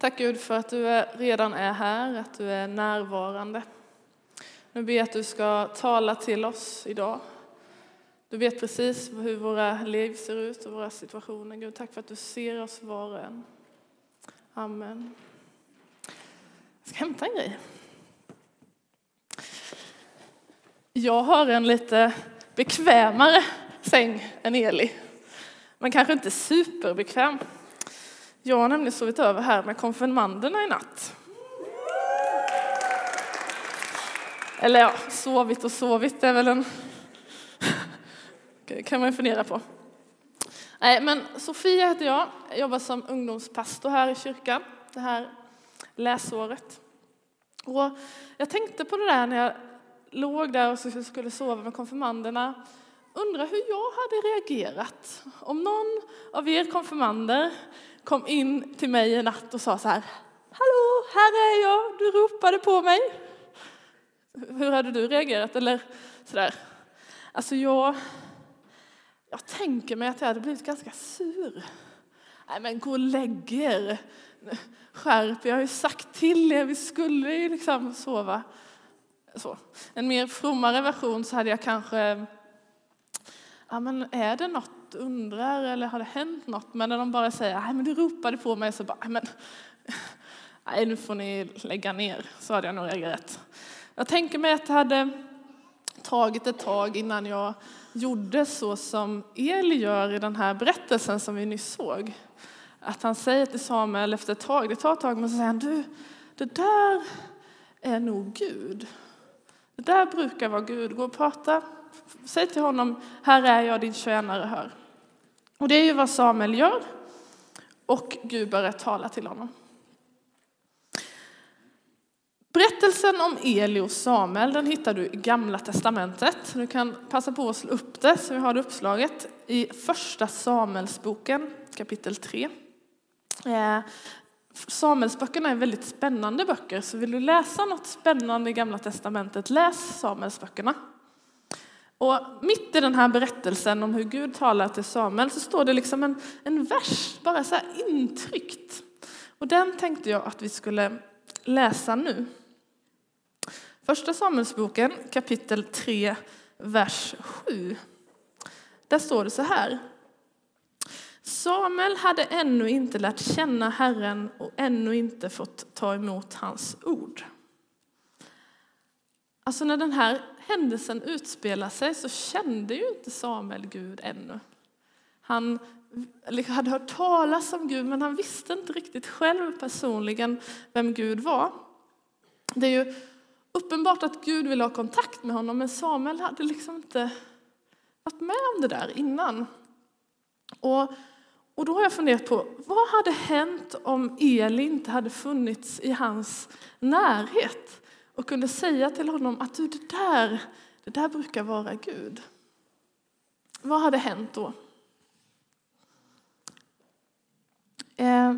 Tack Gud för att du redan är här, att du är närvarande. Nu ber jag att du ska tala till oss idag. Du vet precis hur våra liv ser ut och våra situationer. Gud, tack för att du ser oss var och en. Amen. Jag ska hämta en grej. Jag har en lite bekvämare säng än Eli, men kanske inte superbekväm. Jag har nämligen sovit över här med konfirmanderna i natt. Eller ja, sovit och sovit är väl en... kan man fundera på. Nej, men Sofia heter jag. Jag jobbar som ungdomspastor här i kyrkan det här läsåret. Och jag tänkte på det där när jag låg där och skulle sova med konfirmanderna. Undrar hur jag hade reagerat om någon av er konfirmander kom in till mig i natt och sa så här. Hallå, här är jag, du ropade på mig. Hur hade du reagerat? Eller sådär. Alltså jag, jag tänker mig att jag hade blivit ganska sur. Nej men gå och lägg er. Skärp jag har ju sagt till er, vi skulle ju liksom sova. Så. En mer frommare version så hade jag kanske, ja men är det något undrar eller har det hänt något? Men när de bara säger, nej men du ropade på mig så bara, men nej nu får ni lägga ner. Så hade jag nog reagerat. Jag tänker mig att det hade tagit ett tag innan jag gjorde så som Eli gör i den här berättelsen som vi nyss såg. Att han säger till Samuel efter ett tag, det tar ett tag, men så säger han, du, det där är nog Gud. Det där brukar vara Gud. Gå och prata, säg till honom, här är jag din tjänare, hör. Och det är ju vad Samuel gör. Och Gud börjar tala till honom. Berättelsen om Eli och Samuel den hittar du i Gamla Testamentet. Du kan passa på att slå upp det så vi har det uppslaget i Första Samuelsboken kapitel 3. Eh, Samuelsböckerna är väldigt spännande böcker så vill du läsa något spännande i Gamla Testamentet, läs Samuelsböckerna. Och mitt i den här berättelsen om hur Gud talar till Samuel så står det liksom en, en vers, bara så här intryckt. Och den tänkte jag att vi skulle läsa nu. Första Samuelsboken kapitel 3, vers 7. Där står det så här. Samuel hade ännu inte lärt känna Herren och ännu inte fått ta emot hans ord. Alltså när den här händelsen utspelar sig så kände ju inte Samuel Gud ännu. Han hade hört talas om Gud men han visste inte riktigt själv personligen vem Gud var. Det är ju uppenbart att Gud vill ha kontakt med honom men Samuel hade liksom inte varit med om det där innan. Och, och då har jag funderat på vad hade hänt om Eli inte hade funnits i hans närhet? Och kunde säga till honom att du, det, där, det där brukar vara Gud. Vad hade hänt då? Eh,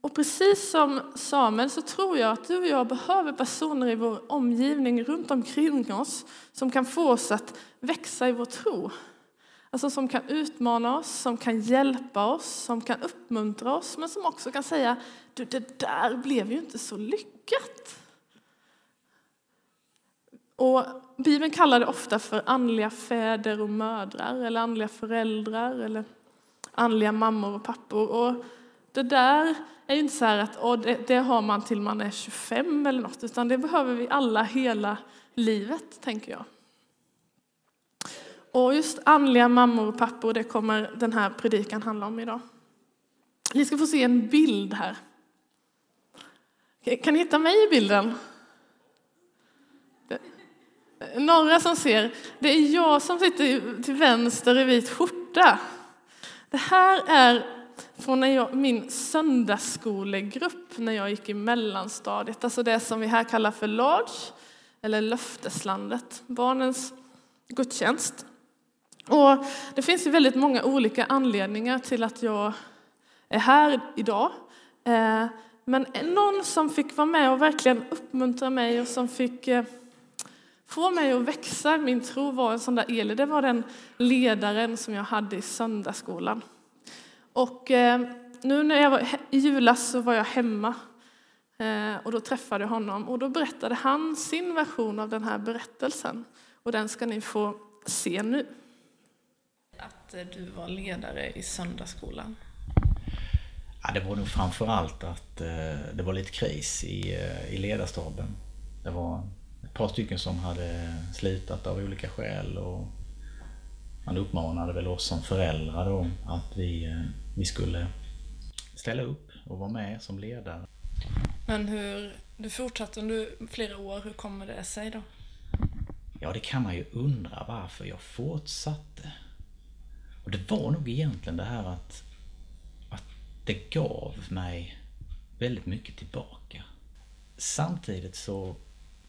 och precis som Samuel så tror jag att du och jag behöver personer i vår omgivning runt omkring oss som kan få oss att växa i vår tro. Alltså som kan utmana oss, som kan hjälpa oss, som kan uppmuntra oss men som också kan säga du, det där blev ju inte så lyckat. Och Bibeln kallar det ofta för andliga fäder och mödrar eller andliga föräldrar eller andliga mammor och pappor. Och det där är ju inte så att oh, det, det, har man till man är 25 eller något, utan det behöver vi alla hela livet, tänker jag. Och just andliga mammor och pappor, det kommer den här predikan handla om idag. Ni ska få se en bild här. Kan ni hitta mig i bilden? Några som ser, det är jag som sitter till vänster i vit skjorta. Det här är från när jag, min söndagsskolegrupp när jag gick i mellanstadiet, alltså det som vi här kallar för Lodge, eller Löfteslandet, barnens gudstjänst. Och det finns ju väldigt många olika anledningar till att jag är här idag. Eh, men någon som fick vara med och verkligen uppmuntra mig och som fick eh, få mig att växa min tro var en sån där Eli. Det var den ledaren som jag hade i söndagsskolan. Och eh, nu när jag var i julas så var jag hemma eh, och då träffade jag honom och då berättade han sin version av den här berättelsen och den ska ni få se nu. Att eh, du var ledare i söndagsskolan. Ja, det var nog framför allt att det var lite kris i, i ledarstaben. Det var par stycken som hade slutat av olika skäl och man uppmanade väl oss som föräldrar då att vi, eh, vi skulle ställa upp och vara med som ledare. Men hur, du fortsatte under flera år, hur kommer det sig då? Ja, det kan man ju undra varför jag fortsatte. Och det var nog egentligen det här att, att det gav mig väldigt mycket tillbaka. Samtidigt så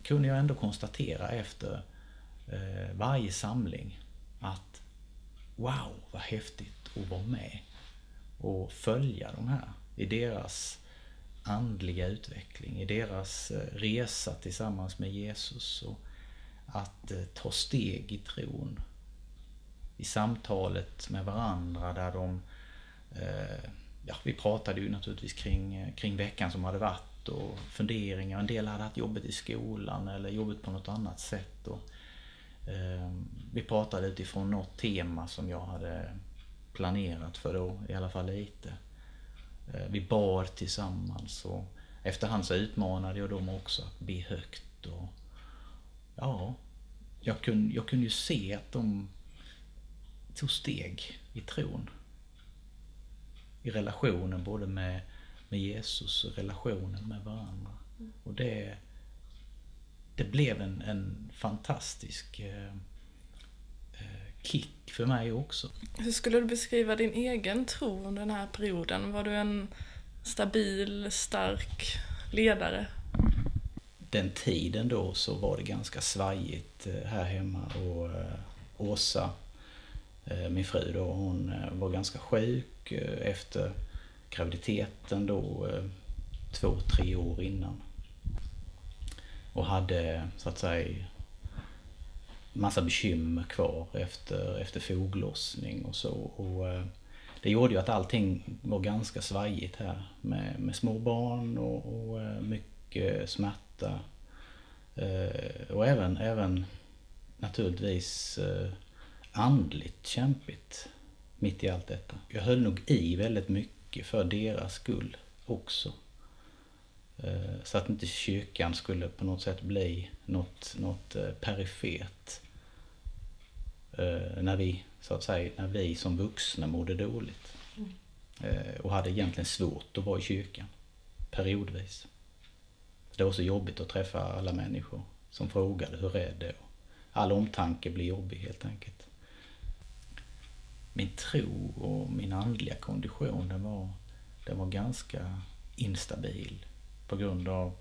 kunde jag ändå konstatera efter eh, varje samling att wow, vad häftigt att vara med och följa de här i deras andliga utveckling, i deras eh, resa tillsammans med Jesus och att eh, ta steg i tron. I samtalet med varandra där de eh, Ja, vi pratade ju naturligtvis kring, eh, kring veckan som hade varit och funderingar. En del hade haft jobbet i skolan eller jobbet på något annat sätt. Och, eh, vi pratade utifrån något tema som jag hade planerat för då, i alla fall lite. Eh, vi bar tillsammans och efterhand så utmanade jag dem också att be högt. Och, ja, jag kunde, jag kunde ju se att de tog steg i tron. I relationen både med, med Jesus och relationen med varandra. Och det, det blev en, en fantastisk eh, kick för mig också. Hur skulle du beskriva din egen tro under den här perioden? Var du en stabil, stark ledare? Den tiden då så var det ganska svajigt eh, här hemma och eh, Åsa, eh, min fru då, hon var ganska sjuk efter graviditeten då eh, två, tre år innan. Och hade så att säga massa bekymmer kvar efter, efter foglossning och så. Och, eh, det gjorde ju att allting var ganska svajigt här med, med små barn och, och eh, mycket smärta. Och även, även naturligtvis andligt kämpigt mitt i allt detta. Jag höll nog i väldigt mycket för deras skull också. Eh, så att inte kyrkan skulle på något sätt bli något, något eh, perifert eh, när vi, så att säga, när vi som vuxna mådde dåligt. Och hade egentligen svårt att vara i kyrkan. Periodvis. Det var så jobbigt att träffa alla människor som frågade hur är det? All omtanke blir jobbig helt enkelt. Min tro och min andliga kondition den var, den var ganska instabil på grund av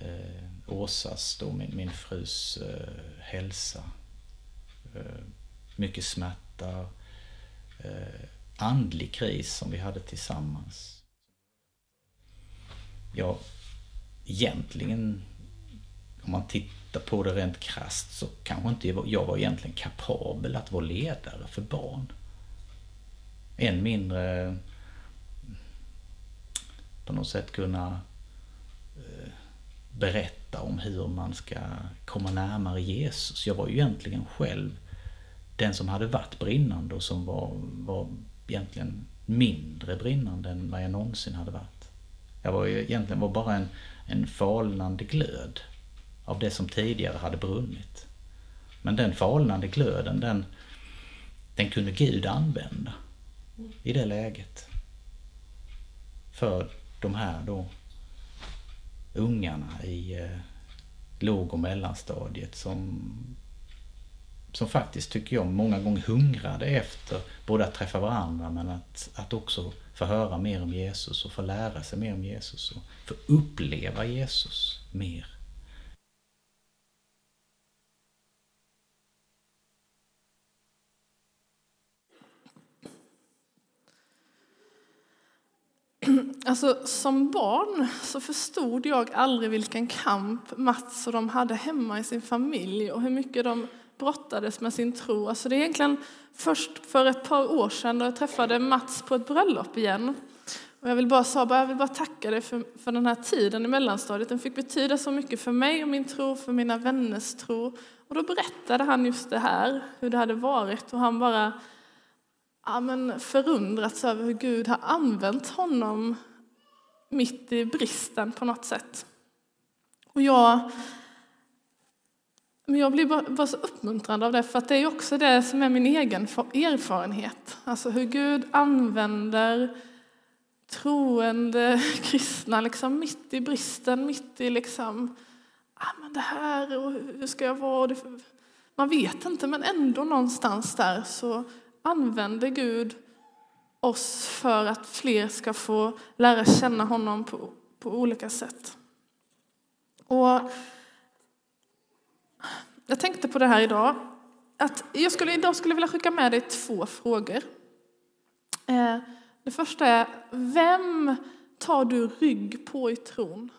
eh, Åsas, då min, min frus eh, hälsa Eh, mycket smärta, eh, andlig kris som vi hade tillsammans. Ja, egentligen, om man tittar på det rent krast så kanske inte jag var egentligen kapabel att vara ledare för barn. Än mindre eh, på något sätt kunna eh, berätta om hur man ska komma närmare Jesus. Jag var ju egentligen själv den som hade varit brinnande och som var, var egentligen mindre brinnande än vad jag någonsin hade varit. Jag var ju egentligen var bara en, en falnande glöd av det som tidigare hade brunnit. Men den falnande glöden, den, den kunde Gud använda i det läget. För de här då ungarna i eh, låg och mellanstadiet som som faktiskt, tycker jag, många gånger hungrade efter både att träffa varandra men att, att också få höra mer om Jesus och få lära sig mer om Jesus och få uppleva Jesus mer. Alltså, som barn så förstod jag aldrig vilken kamp Mats och de hade hemma i sin familj och hur mycket de brottades med sin tro. Alltså det är egentligen först för ett par år sedan då jag träffade Mats på ett bröllop igen Och jag vill bara, Saba, jag vill bara tacka dig för, för den här tiden i mellanstadiet. Den fick betyda så mycket för mig och min tro, för mina vänners tro. Och då berättade han just det här, hur det hade varit. Och han bara ja, men förundrats över hur Gud har använt honom mitt i bristen på något sätt. Och jag, men jag blir bara, bara så uppmuntrad av det, för att det är också det som är min egen erfarenhet. Alltså hur Gud använder troende kristna liksom mitt i bristen, mitt i liksom, ah, men det här och hur ska jag vara? Man vet inte, men ändå någonstans där så använder Gud oss för att fler ska få lära känna honom på, på olika sätt. Och jag tänkte på det här idag. Att jag skulle, idag skulle vilja skicka med dig två frågor. Eh, det första är, vem tar du rygg på i tron?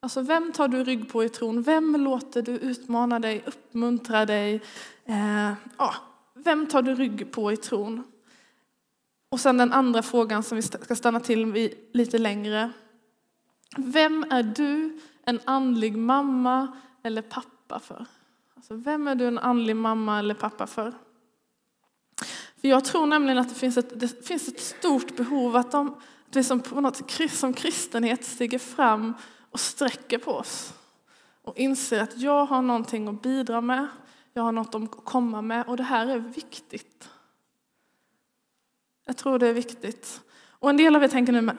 Alltså, vem tar du rygg på i tron? Vem låter du utmana dig, uppmuntra dig? Eh, ja, vem tar du rygg på i tron? Och sen den andra frågan som vi ska stanna till vid lite längre. Vem är du en andlig mamma eller pappa för? Alltså, vem är du en andlig mamma eller pappa för? För jag tror nämligen att det finns ett, det finns ett stort behov att, de, att vi som, på något, som kristenhet stiger fram och sträcker på oss och inser att jag har någonting att bidra med, jag har något att komma med och det här är viktigt. Jag tror det är viktigt. Och en del av er tänker nu, men,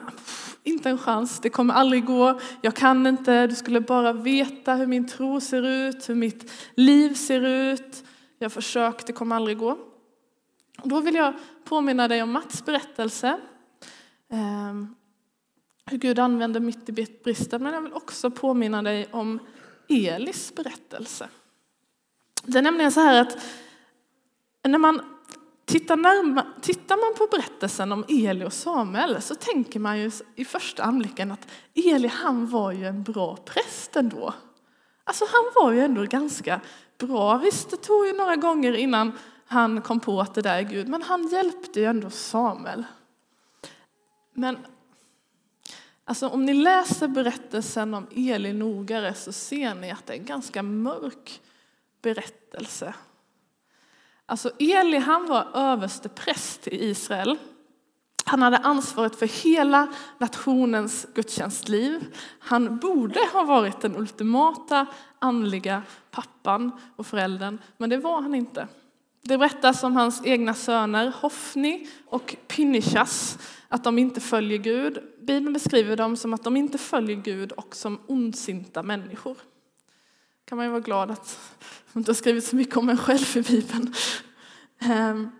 inte en chans, det kommer aldrig gå, jag kan inte, du skulle bara veta hur min tro ser ut, hur mitt liv ser ut. Jag har försökt, det kommer aldrig gå. Och då vill jag påminna dig om Mats berättelse. Ehm, hur Gud använder mitt i bristen, men jag vill också påminna dig om Elis berättelse. Det är nämligen så här att när man tittar, närma, tittar man på berättelsen om Eli och Samuel så tänker man ju i första anblicken att Eli han var ju en bra präst ändå. Alltså han var ju ändå ganska bra. Visst, det tog ju några gånger innan han kom på att det där är Gud, men han hjälpte ju ändå Samuel. Men alltså, om ni läser berättelsen om Eli nogare så ser ni att det är en ganska mörk berättelse. Alltså Eli han var överste präst i Israel. Han hade ansvaret för hela nationens gudstjänstliv. Han borde ha varit den ultimata andliga pappan och föräldern, men det var han inte. Det berättas om hans egna söner Hofni och Pinnichas, att de inte följer Gud. Bibeln beskriver dem som att de inte följer Gud och som ondsinta människor. kan man ju vara glad att som inte har skrivit så mycket om en själv i Bibeln. Ehm,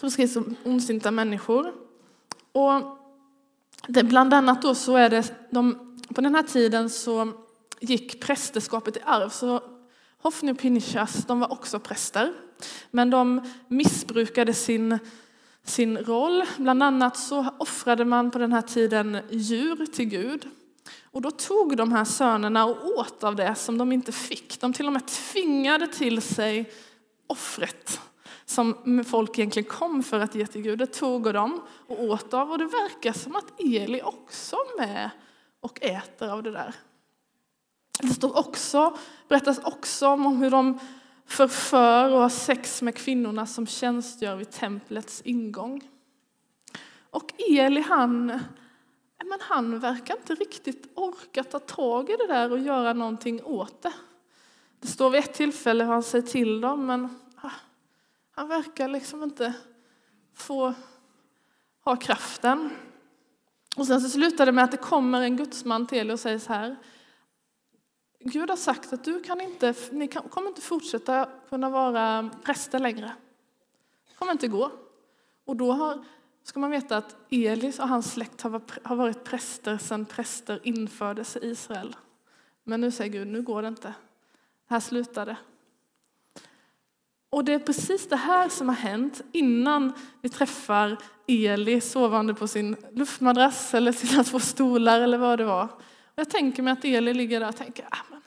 som skrivs som ondsinta människor. Och det, bland annat då så är det, de, på den här tiden så gick prästerskapet i arv. Så Hofni och Pinchas, de var också präster. Men de missbrukade sin, sin roll. Bland annat så offrade man på den här tiden djur till Gud. Och då tog de här sönerna och åt av det som de inte fick. De till och med tvingade till sig offret som folk egentligen kom för att ge till Gud. Det tog de och åt av och det verkar som att Eli också är med och äter av det där. Det står också, berättas också om hur de förför och har sex med kvinnorna som tjänstgör vid templets ingång. Och Eli han, men han verkar inte riktigt orka ta tag i det där och göra någonting åt det. Det står vid ett tillfälle hur han säger till dem, men ah, han verkar liksom inte få ha kraften. Och sen så slutar det med att det kommer en gudsman till och säger så här, Gud har sagt att du kan inte, ni kan, kommer inte fortsätta kunna vara präster längre. Det kommer inte gå. Och då har, ska man veta att Elis och hans släkt har varit präster sedan präster infördes i Israel. Men nu säger Gud, nu går det inte. Här slutar det. Och det är precis det här som har hänt innan vi träffar Eli sovande på sin luftmadrass eller sina två stolar eller vad det var. Jag tänker mig att Eli ligger där och tänker, ah, men,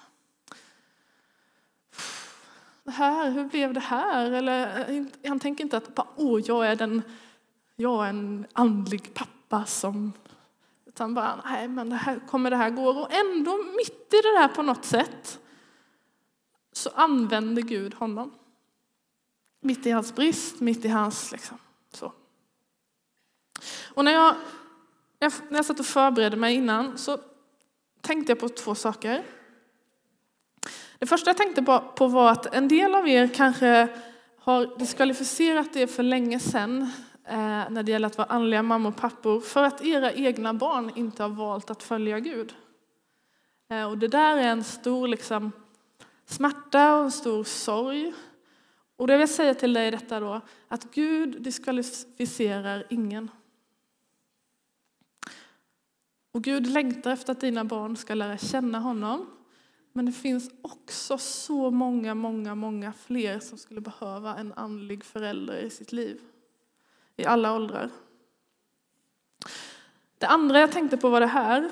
det här, hur blev det här? Eller, eh, han tänker inte att oh, jag, är den, jag är en andlig pappa som... Utan bara, nej men det här, kommer det här gå? Och ändå mitt i det där på något sätt så använder Gud honom. Mitt i hans brist, mitt i hans liksom, så. Och när jag, när jag satt och förberedde mig innan så tänkte jag på två saker. Det första jag tänkte på var att en del av er kanske har diskvalificerat er för länge sedan Eh, när det gäller att vara andliga mammor och pappor för att era egna barn inte har valt att följa Gud. Eh, och det där är en stor liksom, smärta och en stor sorg. Och det vill jag säga till dig detta då, att Gud diskvalificerar ingen. Och Gud längtar efter att dina barn ska lära känna honom. Men det finns också så många, många, många fler som skulle behöva en andlig förälder i sitt liv. I alla åldrar. Det andra jag tänkte på var det här.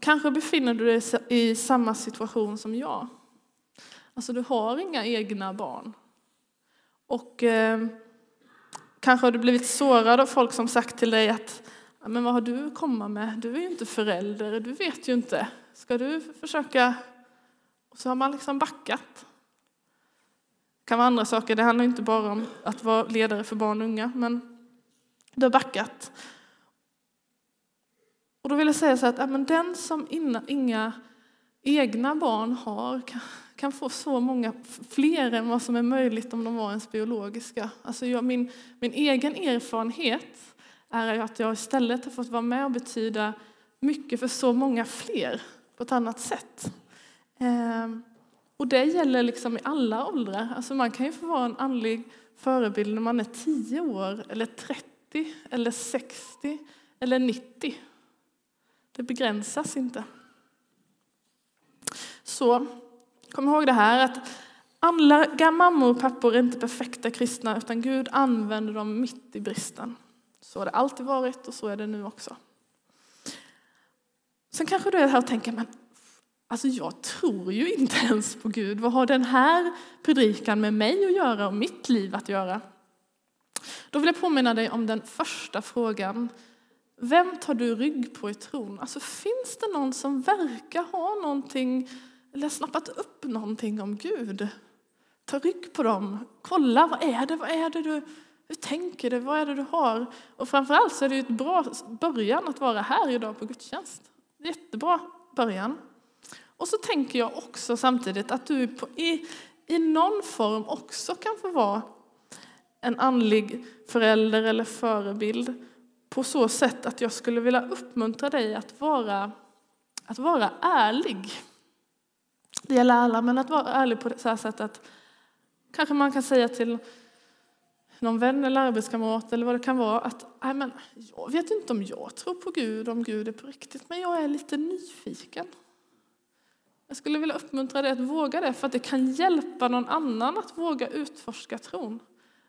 Kanske befinner du dig i samma situation som jag. Alltså du har inga egna barn. Och eh, kanske har du blivit sårad av folk som sagt till dig att men vad har du att komma med? Du är ju inte förälder, du vet ju inte. Ska du försöka? Och så har man liksom backat. Det kan vara andra saker, det handlar inte bara om att vara ledare för barn och unga, men du har backat. Och då vill jag säga så att ja, men den som inga egna barn har kan få så många fler än vad som är möjligt om de var ens biologiska. Alltså jag, min, min egen erfarenhet är att jag istället har fått vara med och betyda mycket för så många fler på ett annat sätt. Ehm, och det gäller liksom i alla åldrar. Alltså man kan ju få vara en andlig förebild när man är 10 år, eller 30, eller 60 eller 90. Det begränsas inte. Så kom ihåg det här att alla mammor och pappor är inte perfekta kristna utan Gud använder dem mitt i bristen. Så har det alltid varit och så är det nu också. Sen kanske du är här och tänker, men alltså jag tror ju inte ens på Gud. Vad har den här predikan med mig att göra och mitt liv att göra? Då vill jag påminna dig om den första frågan. Vem tar du rygg på i tron? Alltså finns det någon som verkar ha någonting eller snappat upp någonting om Gud? Ta rygg på dem. Kolla, vad är det? Vad är det du hur tänker du? Vad är det du har? Och framförallt så är det ett bra början att vara här idag på gudstjänst. Jättebra början. Och så tänker jag också samtidigt att du på, i, i någon form också kan få vara en andlig förälder eller förebild på så sätt att jag skulle vilja uppmuntra dig att vara, att vara ärlig. Det gäller alla, men att vara ärlig på det så här sättet att kanske man kan säga till någon vän eller arbetskamrat eller vad det kan vara att nej men, jag vet inte om jag tror på Gud, om Gud är på riktigt, men jag är lite nyfiken. Jag skulle vilja uppmuntra dig att våga det för att det kan hjälpa någon annan att våga utforska tron.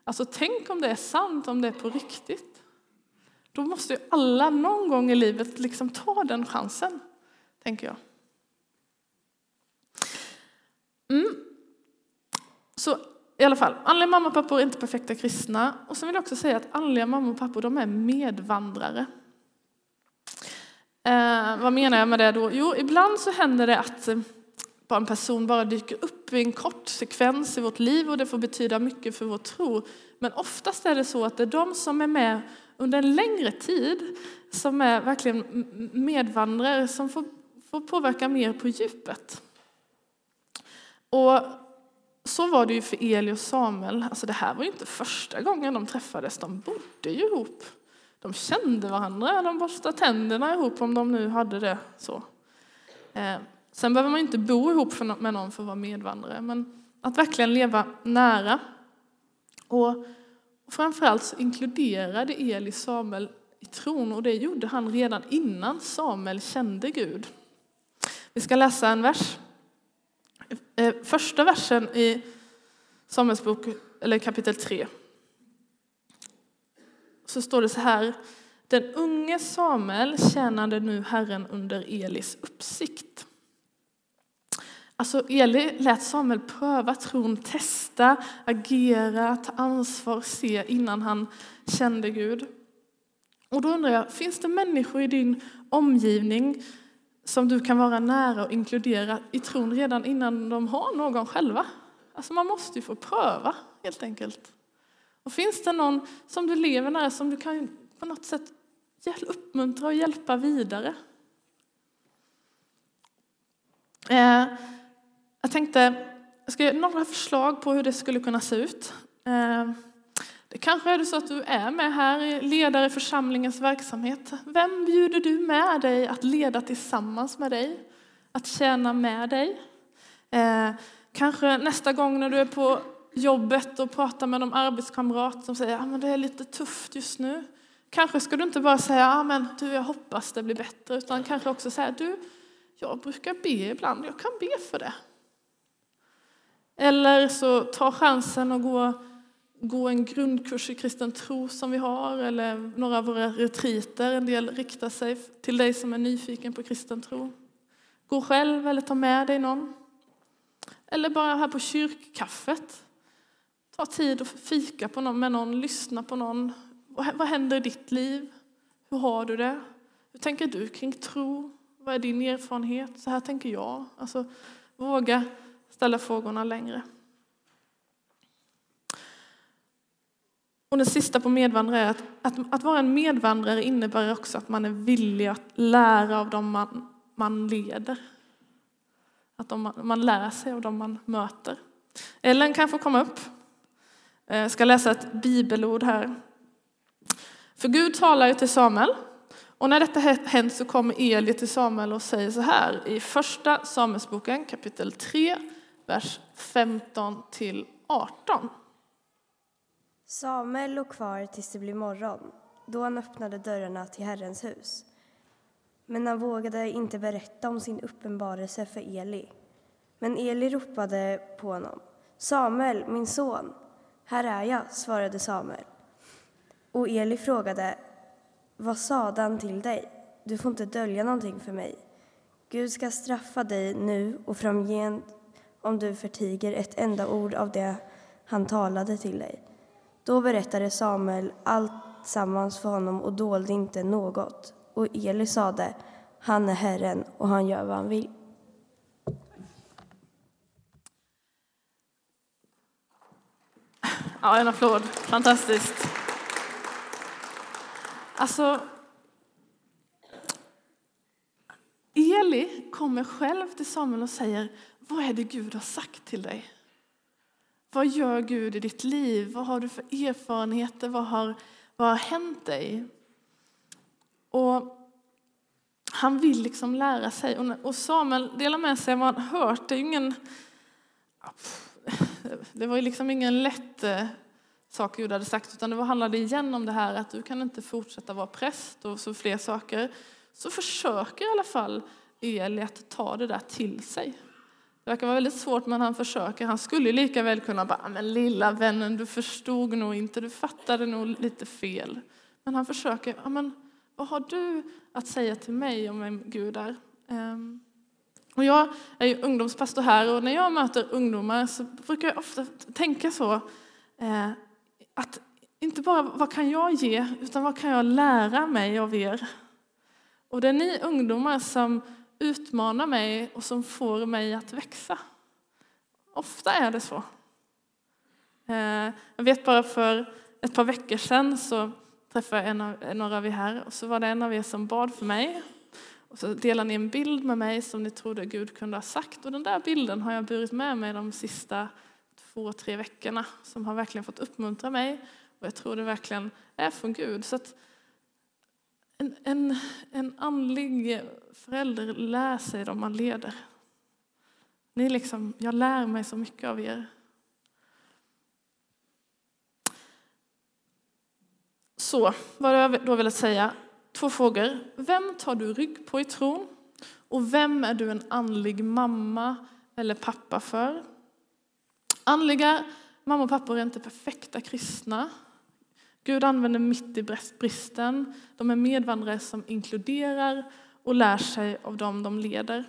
Alltså tänk om det är sant, om det är på riktigt. Då måste ju alla någon gång i livet liksom ta den chansen, tänker jag. Mm. Så i alla fall, andliga mamma och pappor är inte perfekta kristna. Och sen vill jag också säga att andliga mamma och pappor de är medvandrare. Eh, vad menar jag med det då? Jo, ibland så händer det att eh, en person bara dyker upp i en kort sekvens i vårt liv och det får betyda mycket för vår tro. Men oftast är det så att det är de som är med under en längre tid som är verkligen medvandrare som får, får påverka mer på djupet. Och så var det ju för Eli och Samuel. Alltså det här var ju inte första gången de träffades. De bodde ju ihop. De kände varandra, de borstade tänderna ihop om de nu hade det så. Eh, sen behöver man inte bo ihop med någon för att vara medvandrare, men att verkligen leva nära. Och framförallt så inkluderade Eli Samuel i tron och det gjorde han redan innan Samuel kände Gud. Vi ska läsa en vers eh, första versen i Samuels bok, eller kapitel 3, så står det så här. Den unge Samuel tjänade nu Herren under Elis uppsikt. Alltså Eli lät Samuel pröva tron, testa, agera, ta ansvar, se innan han kände Gud. Och då undrar jag, finns det människor i din omgivning som du kan vara nära och inkludera i tron redan innan de har någon själva? Alltså man måste ju få pröva helt enkelt. Och finns det någon som du lever nära som du kan på något sätt uppmuntra och hjälpa vidare? Eh, jag tänkte, jag ska ge några förslag på hur det skulle kunna se ut. Eh, det kanske är det så att du är med här, ledare i församlingens verksamhet. Vem bjuder du med dig att leda tillsammans med dig? Att tjäna med dig? Eh, kanske nästa gång när du är på jobbet och pratar med de arbetskamrat som säger att ah, det är lite tufft just nu. Kanske ska du inte bara säga ah, men du, jag hoppas det blir bättre, utan kanske också säga du, jag brukar be ibland, jag kan be för det. Eller så ta chansen att gå gå en grundkurs i kristen tro som vi har eller några av våra retriter. En del riktar sig till dig som är nyfiken på kristen tro. Gå själv eller ta med dig någon. Eller bara här på kyrkkaffet. Ta tid att fika på någon, med någon, lyssna på någon. Vad händer i ditt liv? Hur har du det? Hur tänker du kring tro? Vad är din erfarenhet? Så här tänker jag. Alltså, våga ställa frågorna längre. Och det sista på medvandrare är att, att, att vara en medvandrare innebär också att man är villig att lära av dem man, man leder. Att de, man lär sig av dem man möter. Ellen kan få komma upp. Jag ska läsa ett bibelord här. För Gud talar ju till Samuel. Och när detta hänt så kommer Eli till Samuel och säger så här i första Samuelsboken kapitel 3, vers 15 till 18. Samuel låg kvar tills det blev morgon, då han öppnade dörrarna till Herrens hus. Men han vågade inte berätta om sin uppenbarelse för Eli. Men Eli ropade på honom. Samuel, min son. Här är jag, svarade Samuel. Och Eli frågade, vad sade han till dig? Du får inte dölja någonting för mig. Gud ska straffa dig nu och framgent om du förtiger ett enda ord av det han talade till dig. Då berättade Samuel allt sammans för honom och dolde inte något. Och Eli sade, han är Herren och han gör vad han vill. Ja, en applåd. Fantastiskt. Alltså, Eli kommer själv till Samuel och säger, vad är det Gud har sagt till dig? Vad gör Gud i ditt liv? Vad har du för erfarenheter? Vad har, vad har hänt dig? Och han vill liksom lära sig. Och Samuel delar med sig av vad han hört. Det är ingen... Det var liksom ingen lätt eh, sak Gud hade sagt, utan det handlade igen om det här att du kan inte fortsätta vara präst och så fler saker. Så försöker i alla fall Eli att ta det där till sig. Det verkar vara väldigt svårt, men han försöker. Han skulle lika väl kunna bara, ah, men lilla vännen, du förstod nog inte, du fattade nog lite fel. Men han försöker, ah, men vad har du att säga till mig om vem Gud är? Um, och jag är ju ungdomspastor här och när jag möter ungdomar så brukar jag ofta tänka så eh, att inte bara vad kan jag ge, utan vad kan jag lära mig av er? Och det är ni ungdomar som utmanar mig och som får mig att växa. Ofta är det så. Eh, jag vet bara för ett par veckor sedan så träffade jag en av, några av er här och så var det en av er som bad för mig. Och så delar ni en bild med mig som ni trodde Gud kunde ha sagt och den där bilden har jag burit med mig de sista två, tre veckorna som har verkligen fått uppmuntra mig och jag tror det verkligen är från Gud. Så att en, en, en andlig förälder lär sig då man leder. Ni liksom, jag lär mig så mycket av er. Så, vad har jag då velat säga? Två frågor. Vem tar du rygg på i tron? Och vem är du en andlig mamma eller pappa för? Andliga mamma och pappor är inte perfekta kristna. Gud använder mitt i bristen. De är medvandrare som inkluderar och lär sig av dem de leder.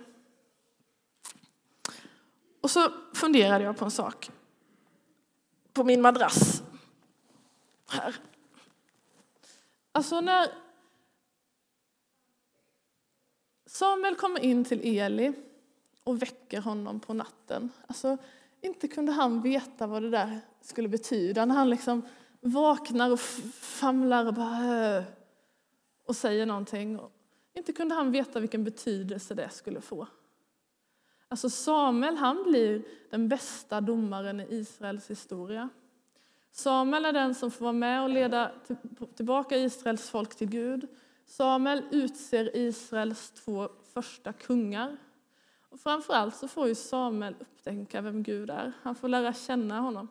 Och så funderade jag på en sak. På min madrass. Här. Alltså när Samuel kommer in till Eli och väcker honom på natten. Alltså, inte kunde han veta vad det där skulle betyda när han liksom vaknar och famlar och bara och säger någonting. Inte kunde han veta vilken betydelse det skulle få. Alltså Samuel han blir den bästa domaren i Israels historia. Samuel är den som får vara med och leda tillbaka Israels folk till Gud. Samuel utser Israels två första kungar. Och framförallt så får ju Samuel upptäcka vem Gud är. Han får lära känna honom.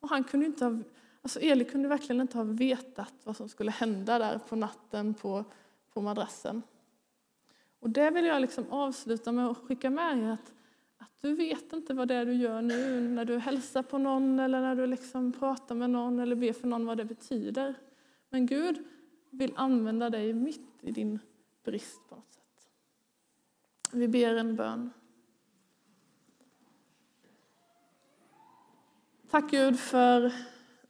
Och han kunde inte ha, alltså Eli kunde verkligen inte ha vetat vad som skulle hända där på natten på, på madrassen. Och det vill jag liksom avsluta med att skicka med er att, att du vet inte vad det är du gör nu när du hälsar på någon eller när du liksom pratar med någon eller ber för någon vad det betyder. Men Gud vill använda dig mitt i din brist på något sätt. Vi ber en bön. Tack Gud för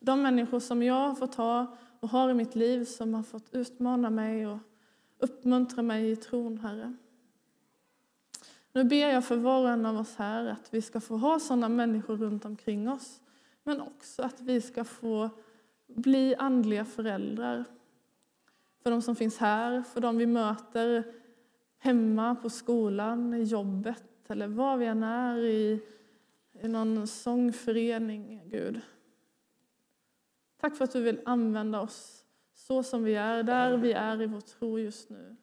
de människor som jag har fått ha och har i mitt liv som har fått utmana mig och uppmuntra mig i tron, Herre. Nu ber jag för var och en av oss här att vi ska få ha sådana människor runt omkring oss men också att vi ska få bli andliga föräldrar för de som finns här, för de vi möter hemma, på skolan, i jobbet eller var vi än är i, i någon sångförening, Gud. Tack för att du vill använda oss så som vi är, där vi är i vår tro just nu.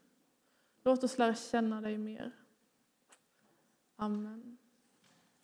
Låt oss lära känna dig mer. Amen.